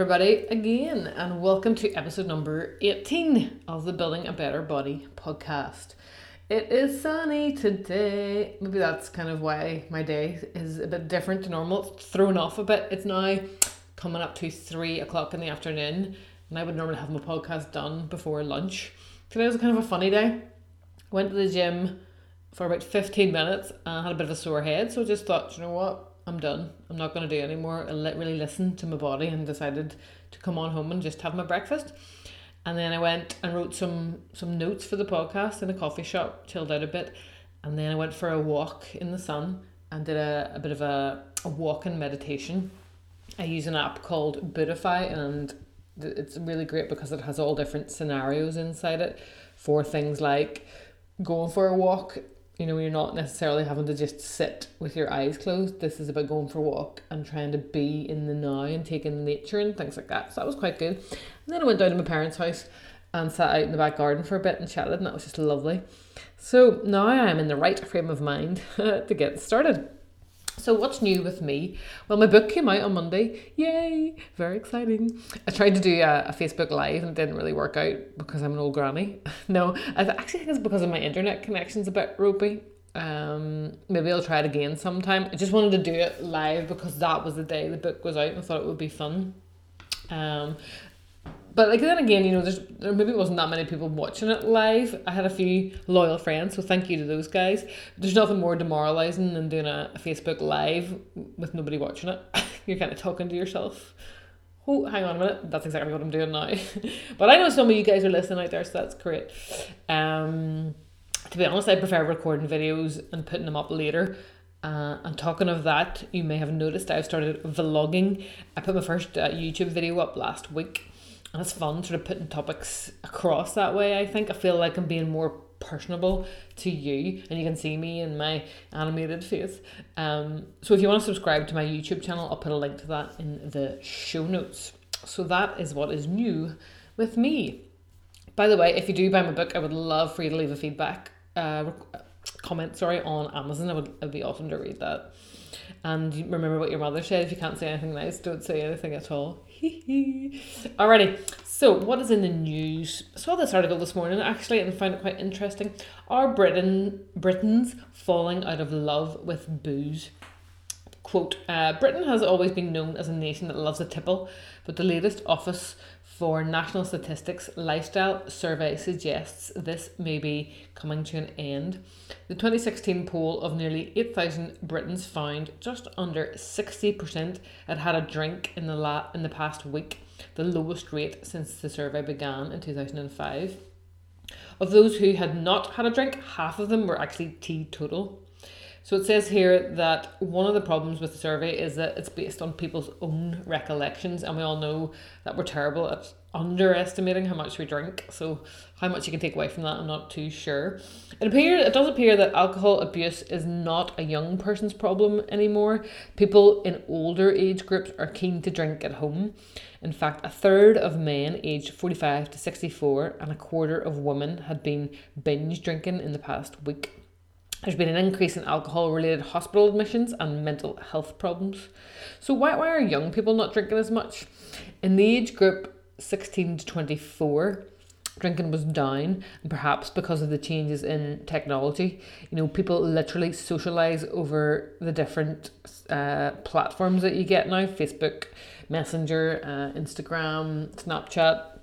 everybody, again, and welcome to episode number 18 of the Building a Better Body podcast. It is sunny today. Maybe that's kind of why my day is a bit different to normal. It's thrown off a bit. It's now coming up to three o'clock in the afternoon, and I would normally have my podcast done before lunch. Today was kind of a funny day. Went to the gym for about 15 minutes and had a bit of a sore head, so I just thought, you know what? I'm done. I'm not going to do anymore. I let, really listen to my body and decided to come on home and just have my breakfast. And then I went and wrote some some notes for the podcast in a coffee shop, chilled out a bit. And then I went for a walk in the sun and did a, a bit of a, a walk and meditation. I use an app called Buddhify and it's really great because it has all different scenarios inside it for things like going for a walk you know, you're not necessarily having to just sit with your eyes closed. This is about going for a walk and trying to be in the now and taking nature and things like that. So that was quite good. And then I went down to my parents' house and sat out in the back garden for a bit and chatted, and that was just lovely. So now I am in the right frame of mind to get started. So, what's new with me? Well, my book came out on Monday. Yay! Very exciting. I tried to do a, a, Facebook Live and it didn't really work out because I'm an old granny. no, I actually think it's because of my internet connection's a bit ropey. Um, maybe I'll try it again sometime. I just wanted to do it live because that was the day the book was out and thought it would be fun. Um, but like then again, you know, there's there maybe wasn't that many people watching it live. I had a few loyal friends, so thank you to those guys. There's nothing more demoralizing than doing a, a Facebook live with nobody watching it. You're kind of talking to yourself. Oh, hang on a minute. That's exactly what I'm doing now. but I know some of you guys are listening out there, so that's great. Um, to be honest, I prefer recording videos and putting them up later. Uh, and talking of that, you may have noticed I've started vlogging. I put my first uh, YouTube video up last week it's fun sort of putting topics across that way. I think I feel like I'm being more personable to you and you can see me in my animated face. Um, so if you want to subscribe to my YouTube channel, I'll put a link to that in the show notes. So that is what is new with me. By the way, if you do buy my book, I would love for you to leave a feedback uh, comment sorry on Amazon. I would it'd be awesome to read that. And remember what your mother said: if you can't say anything nice, don't say anything at all. Alrighty, so what is in the news? I saw this article this morning actually and found it quite interesting. Are Britain Britons falling out of love with booze? Quote, uh, Britain has always been known as a nation that loves a tipple, but the latest Office for National Statistics lifestyle survey suggests this may be coming to an end. The 2016 poll of nearly 8,000 Britons found just under 60% had had a drink in the la- in the past week, the lowest rate since the survey began in 2005. Of those who had not had a drink, half of them were actually teetotal. So it says here that one of the problems with the survey is that it's based on people's own recollections, and we all know that we're terrible at underestimating how much we drink. So how much you can take away from that, I'm not too sure. It appears it does appear that alcohol abuse is not a young person's problem anymore. People in older age groups are keen to drink at home. In fact, a third of men aged 45 to 64 and a quarter of women had been binge drinking in the past week. There's been an increase in alcohol related hospital admissions and mental health problems. So, why, why are young people not drinking as much? In the age group 16 to 24, drinking was down, perhaps because of the changes in technology. You know, people literally socialize over the different uh, platforms that you get now Facebook, Messenger, uh, Instagram, Snapchat,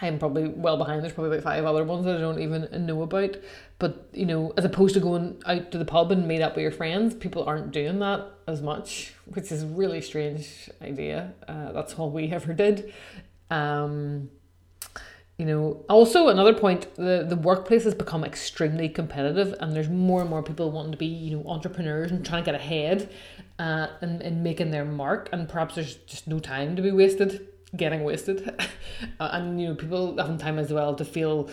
I'm probably well behind. There's probably about five other ones that I don't even know about. But you know, as opposed to going out to the pub and meet up with your friends, people aren't doing that as much, which is a really strange idea. Uh, that's all we ever did. Um, you know, also another point, the, the workplace has become extremely competitive and there's more and more people wanting to be, you know, entrepreneurs and trying to get ahead uh, and, and making their mark and perhaps there's just no time to be wasted getting wasted. uh, and you know, people having time as well to feel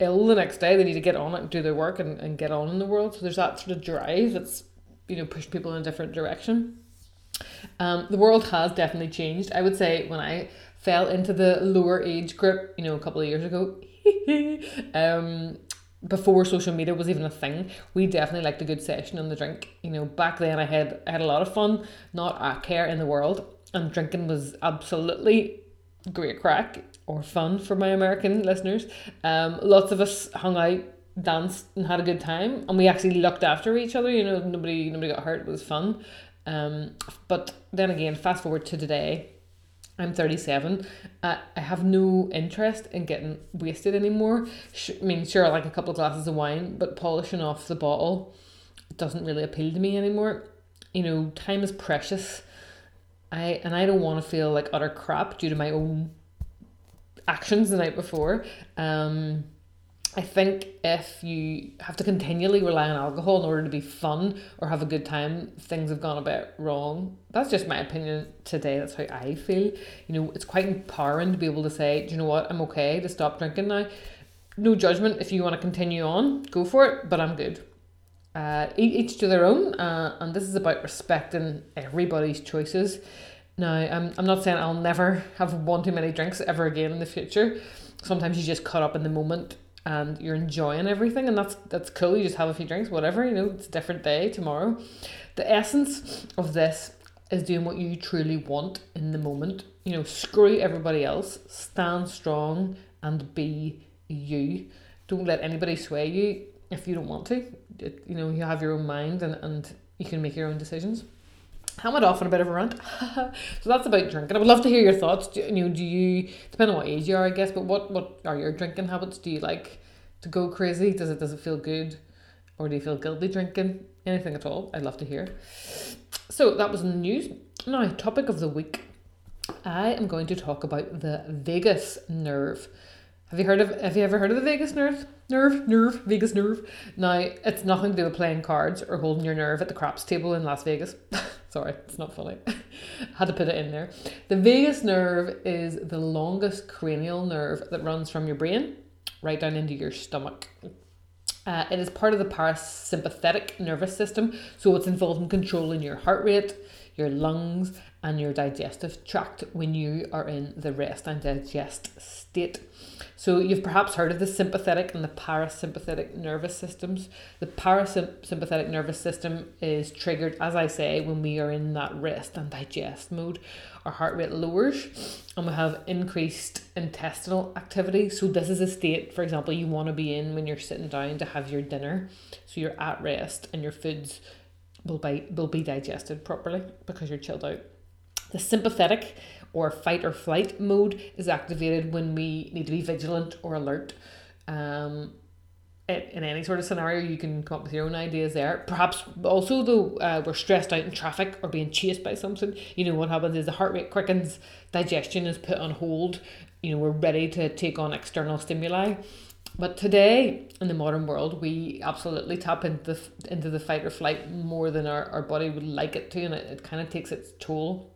ill the next day. They need to get on it and do their work and, and get on in the world. So there's that sort of drive that's, you know, pushed people in a different direction. Um, the world has definitely changed. I would say when I fell into the lower age group, you know, a couple of years ago, um, before social media was even a thing, we definitely liked a good session on the drink. You know, back then I had I had a lot of fun, not a care in the world and drinking was absolutely great crack or fun for my American listeners. Um, lots of us hung out, danced, and had a good time, and we actually looked after each other. You know, nobody nobody got hurt. It was fun. Um, but then again, fast forward to today. I'm 37. Uh, I have no interest in getting wasted anymore. I mean, sure, I like a couple of glasses of wine, but polishing off the bottle doesn't really appeal to me anymore. You know, time is precious. I and I don't want to feel like utter crap due to my own actions the night before. Um, I think if you have to continually rely on alcohol in order to be fun or have a good time, things have gone a bit wrong. That's just my opinion today. That's how I feel. You know, it's quite empowering to be able to say, do you know what, I'm okay to stop drinking now. No judgment. If you want to continue on, go for it, but I'm good. Uh, each to their own, uh, and this is about respecting everybody's choices. Now, I'm, I'm not saying I'll never have one too many drinks ever again in the future. Sometimes you just cut up in the moment and you're enjoying everything and that's that's cool. You just have a few drinks whatever you know it's a different day tomorrow. The essence of this is doing what you truly want in the moment. You know screw everybody else. Stand strong and be you. Don't let anybody sway you if you don't want to you know you have your own mind and, and you can make your own decisions I went off on a bit of a rant. so that's about drinking. I would love to hear your thoughts. Do, you know, do you depending on what age you are, I guess, but what what are your drinking habits? Do you like to go crazy? Does it does it feel good? Or do you feel guilty drinking? Anything at all? I'd love to hear. So that was news. Now, topic of the week. I am going to talk about the vagus nerve. Have you heard of have you ever heard of the vagus nerve? Nerve, nerve, vagus nerve. Now, it's nothing to do with playing cards or holding your nerve at the craps table in Las Vegas. Sorry, it's not funny. Had to put it in there. The vagus nerve is the longest cranial nerve that runs from your brain right down into your stomach. Uh, it is part of the parasympathetic nervous system, so it's involved in controlling your heart rate, your lungs, and your digestive tract when you are in the rest and digest state. So you've perhaps heard of the sympathetic and the parasympathetic nervous systems. The parasympathetic nervous system is triggered, as I say, when we are in that rest and digest mode. Our heart rate lowers and we have increased intestinal activity. So this is a state, for example, you want to be in when you're sitting down to have your dinner. So you're at rest and your foods will be will be digested properly because you're chilled out. The sympathetic or fight or flight mode is activated when we need to be vigilant or alert. Um, in any sort of scenario, you can come up with your own ideas there. Perhaps also, though, uh, we're stressed out in traffic or being chased by something. You know, what happens is the heart rate quickens, digestion is put on hold. You know, we're ready to take on external stimuli. But today, in the modern world, we absolutely tap into the, into the fight or flight more than our, our body would like it to, and it, it kind of takes its toll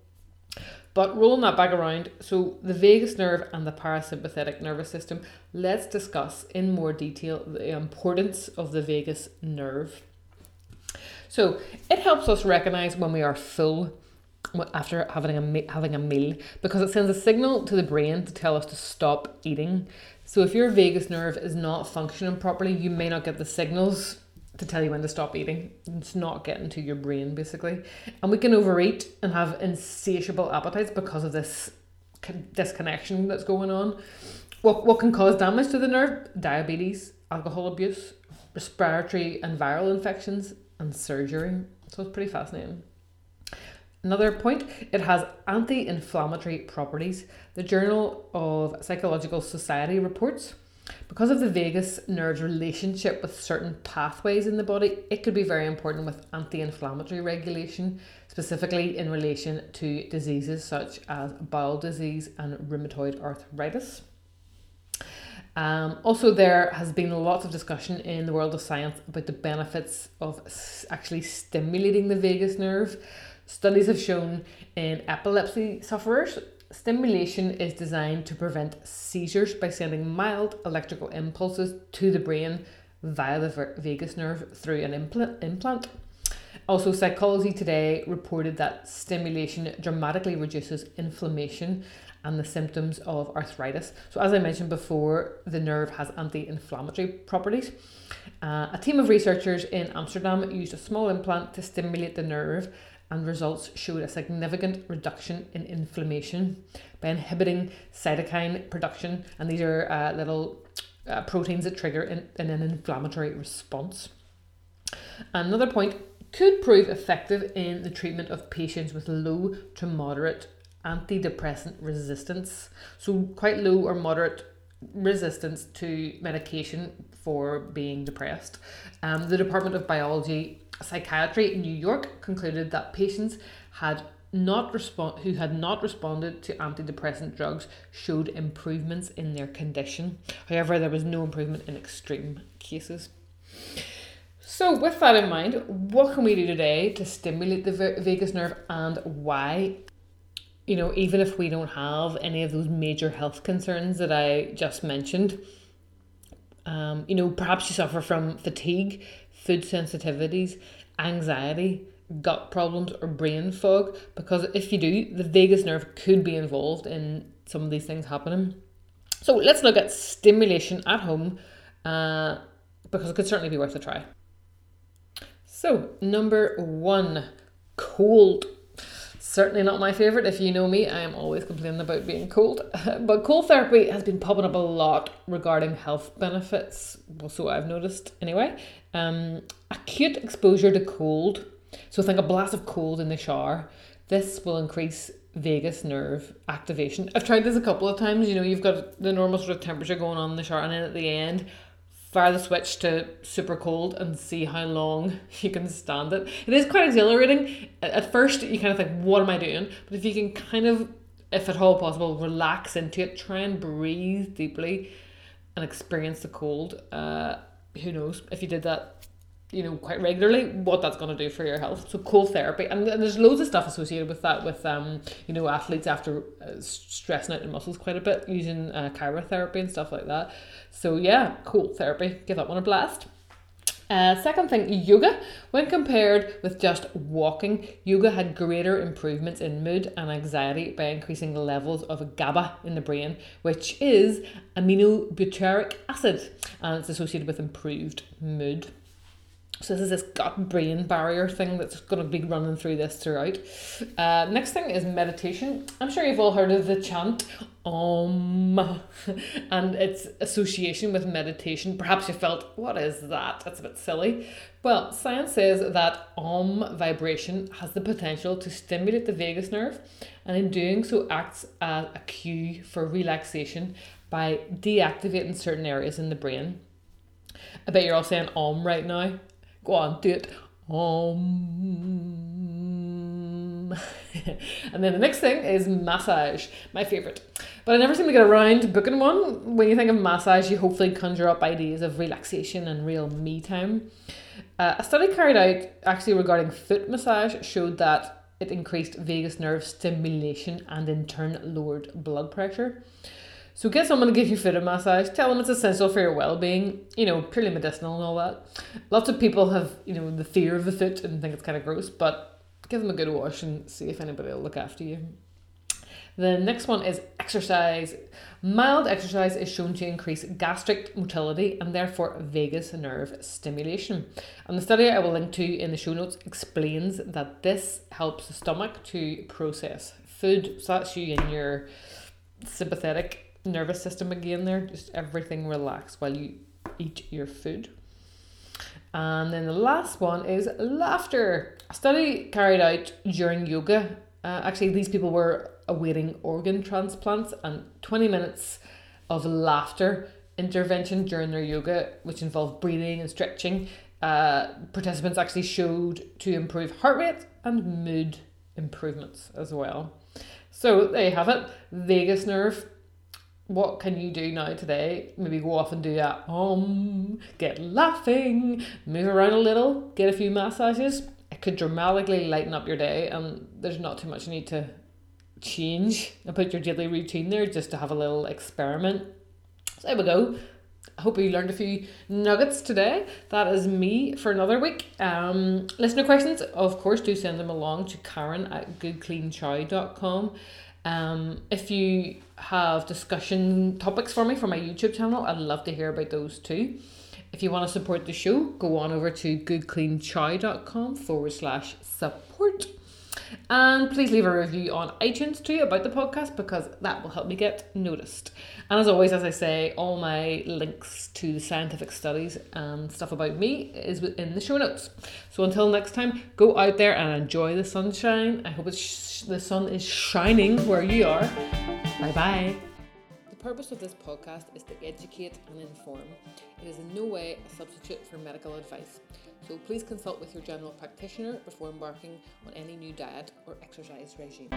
but rolling that back around, so the vagus nerve and the parasympathetic nervous system, let's discuss in more detail the importance of the vagus nerve. So it helps us recognize when we are full after having a having a meal because it sends a signal to the brain to tell us to stop eating. So if your vagus nerve is not functioning properly, you may not get the signals to tell you when to stop eating. It's not getting to your brain basically. And we can overeat and have insatiable appetites because of this disconnection that's going on. What, what can cause damage to the nerve? Diabetes, alcohol abuse, respiratory and viral infections, and surgery. So it's pretty fascinating. Another point, it has anti inflammatory properties. The Journal of Psychological Society reports because of the vagus nerve's relationship with certain pathways in the body, it could be very important with anti inflammatory regulation, specifically in relation to diseases such as bowel disease and rheumatoid arthritis. Um, also, there has been lots of discussion in the world of science about the benefits of actually stimulating the vagus nerve. Studies have shown in epilepsy sufferers Stimulation is designed to prevent seizures by sending mild electrical impulses to the brain via the vagus nerve through an implant. Also, Psychology Today reported that stimulation dramatically reduces inflammation and the symptoms of arthritis. So, as I mentioned before, the nerve has anti inflammatory properties. Uh, a team of researchers in Amsterdam used a small implant to stimulate the nerve and results showed a significant reduction in inflammation by inhibiting cytokine production, and these are uh, little uh, proteins that trigger in, in an inflammatory response. Another point could prove effective in the treatment of patients with low to moderate antidepressant resistance. So, quite low or moderate resistance to medication for being depressed. Um, the Department of Biology Psychiatry in New York concluded that patients had not respond who had not responded to antidepressant drugs showed improvements in their condition. However, there was no improvement in extreme cases. So, with that in mind, what can we do today to stimulate the vagus nerve and why? You know, even if we don't have any of those major health concerns that I just mentioned, um, you know, perhaps you suffer from fatigue, food sensitivities, anxiety, gut problems, or brain fog. Because if you do, the vagus nerve could be involved in some of these things happening. So let's look at stimulation at home uh, because it could certainly be worth a try. So, number one, cold. Certainly not my favourite. If you know me, I am always complaining about being cold. but cold therapy has been popping up a lot regarding health benefits. Well, so I've noticed anyway. Um, acute exposure to cold. So think a blast of cold in the shower. This will increase vagus nerve activation. I've tried this a couple of times. You know, you've got the normal sort of temperature going on in the shower, and then at the end, fire the switch to super cold and see how long you can stand it. It is quite exhilarating. At first, you kind of think, what am I doing? But if you can kind of, if at all possible, relax into it, try and breathe deeply and experience the cold. Uh, who knows? If you did that you know quite regularly what that's going to do for your health so cold therapy and, and there's loads of stuff associated with that with um you know athletes after uh, stressing out their muscles quite a bit using uh, cryotherapy and stuff like that so yeah cold therapy give that one a blast uh, second thing, yoga. When compared with just walking, yoga had greater improvements in mood and anxiety by increasing the levels of GABA in the brain, which is aminobutyric acid, and it's associated with improved mood. So this is this gut brain barrier thing that's going to be running through this throughout. Uh, next thing is meditation. I'm sure you've all heard of the chant Om and its association with meditation. Perhaps you felt, what is that? That's a bit silly. Well, science says that Om vibration has the potential to stimulate the vagus nerve and in doing so acts as a cue for relaxation by deactivating certain areas in the brain. I bet you're all saying Om right now. Go on, do it. Um. and then the next thing is massage, my favorite. But I never seem to get around to booking one. When you think of massage, you hopefully conjure up ideas of relaxation and real me time. Uh, a study carried out actually regarding foot massage showed that it increased vagus nerve stimulation and in turn lowered blood pressure. So get someone to give you foot a massage. Tell them it's essential for your well-being. You know, purely medicinal and all that. Lots of people have you know the fear of the foot and think it's kind of gross, but give them a good wash and see if anybody will look after you. The next one is exercise. Mild exercise is shown to increase gastric motility and therefore vagus nerve stimulation. And the study I will link to in the show notes explains that this helps the stomach to process food. So that's you in your sympathetic nervous system again there. Just everything relax while you eat your food. And then the last one is laughter. A study carried out during yoga. Uh, actually, these people were awaiting organ transplants, and 20 minutes of laughter intervention during their yoga, which involved breathing and stretching. Uh, participants actually showed to improve heart rate and mood improvements as well. So there you have it vagus nerve what can you do now today? Maybe go off and do that. Um, get laughing, move around a little, get a few massages. It could dramatically lighten up your day, and there's not too much you need to change about your daily routine there just to have a little experiment. So there we go. I hope you learned a few nuggets today. That is me for another week. Um, listener questions, of course, do send them along to Karen at goodcleanchow.com. Um, if you have discussion topics for me for my YouTube channel, I'd love to hear about those too. If you want to support the show, go on over to goodcleanchow.com forward slash support. And please leave a review on iTunes too about the podcast because that will help me get noticed. And as always, as I say, all my links to scientific studies and stuff about me is within the show notes. So until next time, go out there and enjoy the sunshine. I hope it's sh- the sun is shining where you are. Bye bye. The purpose of this podcast is to educate and inform. It is in no way a substitute for medical advice. So please consult with your general practitioner before embarking on any new diet or exercise regime.